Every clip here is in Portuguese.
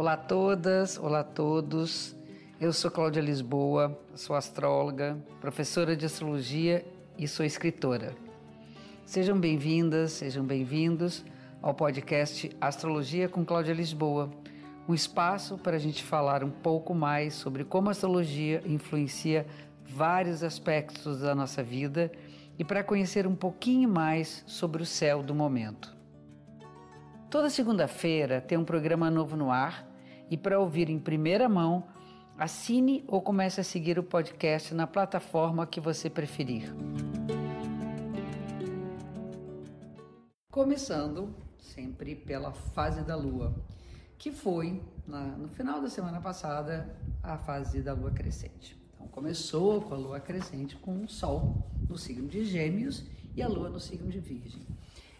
Olá a todas, olá a todos. Eu sou Cláudia Lisboa, sou astróloga, professora de astrologia e sou escritora. Sejam bem-vindas, sejam bem-vindos ao podcast Astrologia com Cláudia Lisboa, um espaço para a gente falar um pouco mais sobre como a astrologia influencia vários aspectos da nossa vida e para conhecer um pouquinho mais sobre o céu do momento. Toda segunda-feira tem um programa novo no ar e para ouvir em primeira mão, assine ou comece a seguir o podcast na plataforma que você preferir. Começando sempre pela fase da lua, que foi na, no final da semana passada a fase da lua crescente. Então começou com a lua crescente com o sol no signo de Gêmeos e a lua no signo de Virgem.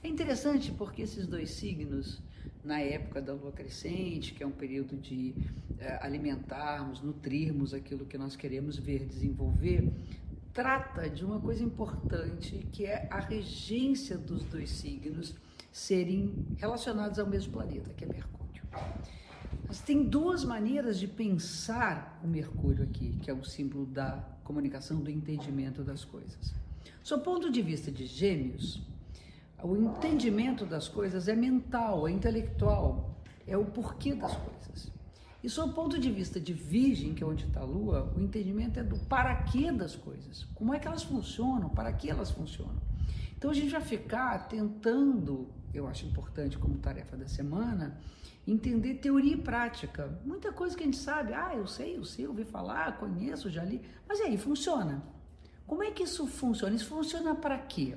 É interessante porque esses dois signos, na época da lua crescente, que é um período de eh, alimentarmos, nutrirmos aquilo que nós queremos ver desenvolver, trata de uma coisa importante que é a regência dos dois signos serem relacionados ao mesmo planeta, que é Mercúrio. Mas tem duas maneiras de pensar o Mercúrio aqui, que é o símbolo da comunicação, do entendimento das coisas. Do ponto de vista de Gêmeos, o entendimento das coisas é mental, é intelectual, é o porquê das coisas. E sob o ponto de vista de Virgem, que é onde está a Lua, o entendimento é do para quê das coisas. Como é que elas funcionam, para que elas funcionam. Então a gente vai ficar tentando, eu acho importante como tarefa da semana, entender teoria e prática. Muita coisa que a gente sabe, ah, eu sei, eu sei, ouvi falar, conheço, já li, mas e aí, funciona? Como é que isso funciona? Isso funciona para quê?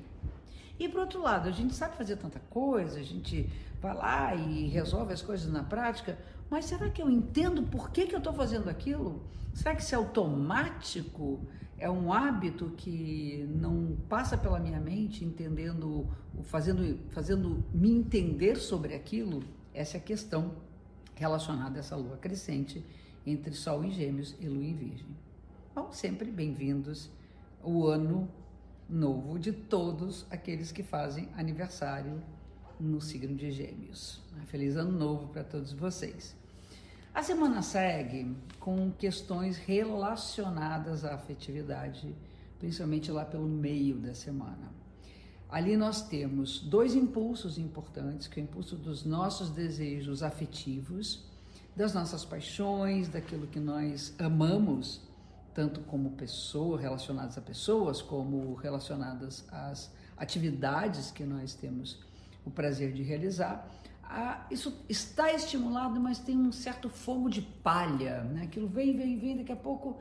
E por outro lado, a gente sabe fazer tanta coisa, a gente vai lá e resolve as coisas na prática, mas será que eu entendo por que, que eu estou fazendo aquilo? Será que isso é automático? É um hábito que não passa pela minha mente, entendendo, fazendo, fazendo me entender sobre aquilo? Essa é a questão relacionada a essa lua crescente entre Sol em Gêmeos e Lua em Virgem. Bom, sempre bem-vindos o ano novo de todos aqueles que fazem aniversário no signo de Gêmeos. Feliz ano novo para todos vocês. A semana segue com questões relacionadas à afetividade, principalmente lá pelo meio da semana. Ali nós temos dois impulsos importantes, que é o impulso dos nossos desejos afetivos, das nossas paixões, daquilo que nós amamos tanto como pessoa, relacionadas a pessoas, como relacionadas às atividades que nós temos o prazer de realizar. Isso está estimulado, mas tem um certo fogo de palha, né? Aquilo vem, vem, vem, daqui a pouco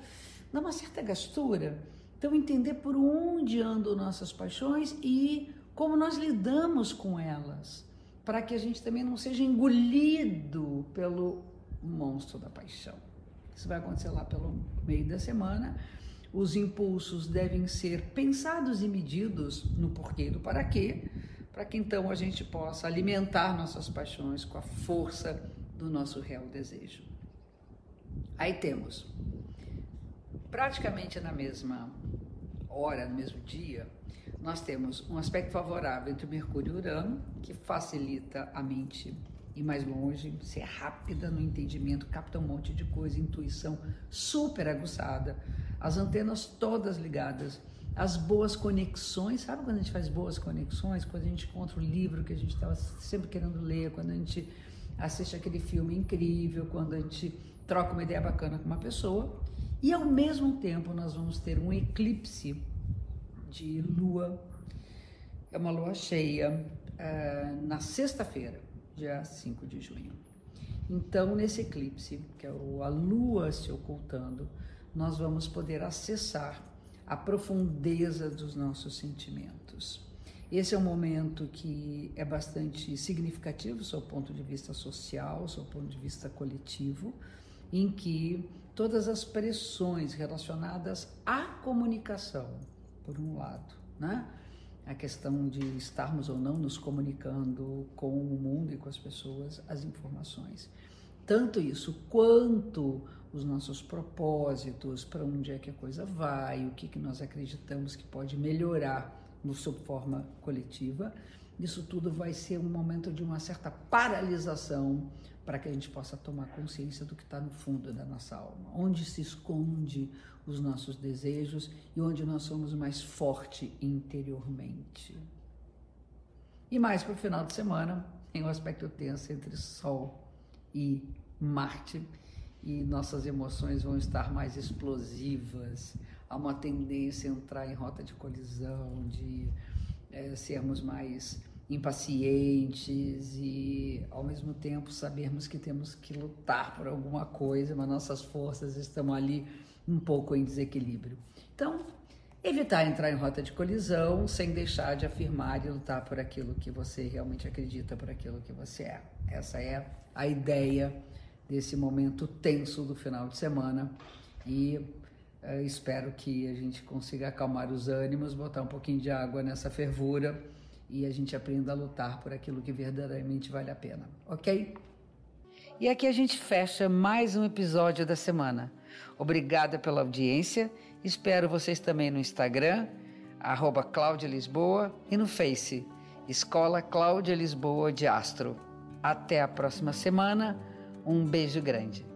dá uma certa gastura. Então, entender por onde andam nossas paixões e como nós lidamos com elas, para que a gente também não seja engolido pelo monstro da paixão. Isso vai acontecer lá pelo meio da semana. Os impulsos devem ser pensados e medidos no porquê e do para quê, para que então a gente possa alimentar nossas paixões com a força do nosso real desejo. Aí temos, praticamente na mesma hora, no mesmo dia, nós temos um aspecto favorável entre Mercúrio e Urano, que facilita a mente ir mais longe, ser rápida no entendimento, capta um monte de coisa, intuição super aguçada, as antenas todas ligadas, as boas conexões, sabe quando a gente faz boas conexões? Quando a gente encontra o livro que a gente estava sempre querendo ler, quando a gente assiste aquele filme incrível, quando a gente troca uma ideia bacana com uma pessoa, e ao mesmo tempo nós vamos ter um eclipse de lua, é uma lua cheia, uh, na sexta-feira dia 5 de junho. Então, nesse eclipse, que é a lua se ocultando, nós vamos poder acessar a profundeza dos nossos sentimentos. Esse é um momento que é bastante significativo, do ponto de vista social, do ponto de vista coletivo, em que todas as pressões relacionadas à comunicação, por um lado, né? A questão de estarmos ou não nos comunicando com o mundo e com as pessoas as informações. Tanto isso quanto os nossos propósitos, para onde é que a coisa vai, o que, que nós acreditamos que pode melhorar no sob forma coletiva, isso tudo vai ser um momento de uma certa paralisação para que a gente possa tomar consciência do que está no fundo da nossa alma, onde se esconde os nossos desejos e onde nós somos mais forte interiormente. E mais para o final de semana, tem um aspecto tenso entre Sol e Marte e nossas emoções vão estar mais explosivas. Há uma tendência a entrar em rota de colisão, de é, sermos mais impacientes e, ao mesmo tempo, sabermos que temos que lutar por alguma coisa, mas nossas forças estão ali um pouco em desequilíbrio. Então, evitar entrar em rota de colisão sem deixar de afirmar e lutar por aquilo que você realmente acredita, por aquilo que você é. Essa é a ideia desse momento tenso do final de semana e uh, espero que a gente consiga acalmar os ânimos, botar um pouquinho de água nessa fervura e a gente aprenda a lutar por aquilo que verdadeiramente vale a pena, ok? E aqui a gente fecha mais um episódio da semana. Obrigada pela audiência. Espero vocês também no Instagram, arroba Cláudia Lisboa, e no Face, Escola Cláudia Lisboa de Astro. Até a próxima semana. Um beijo grande.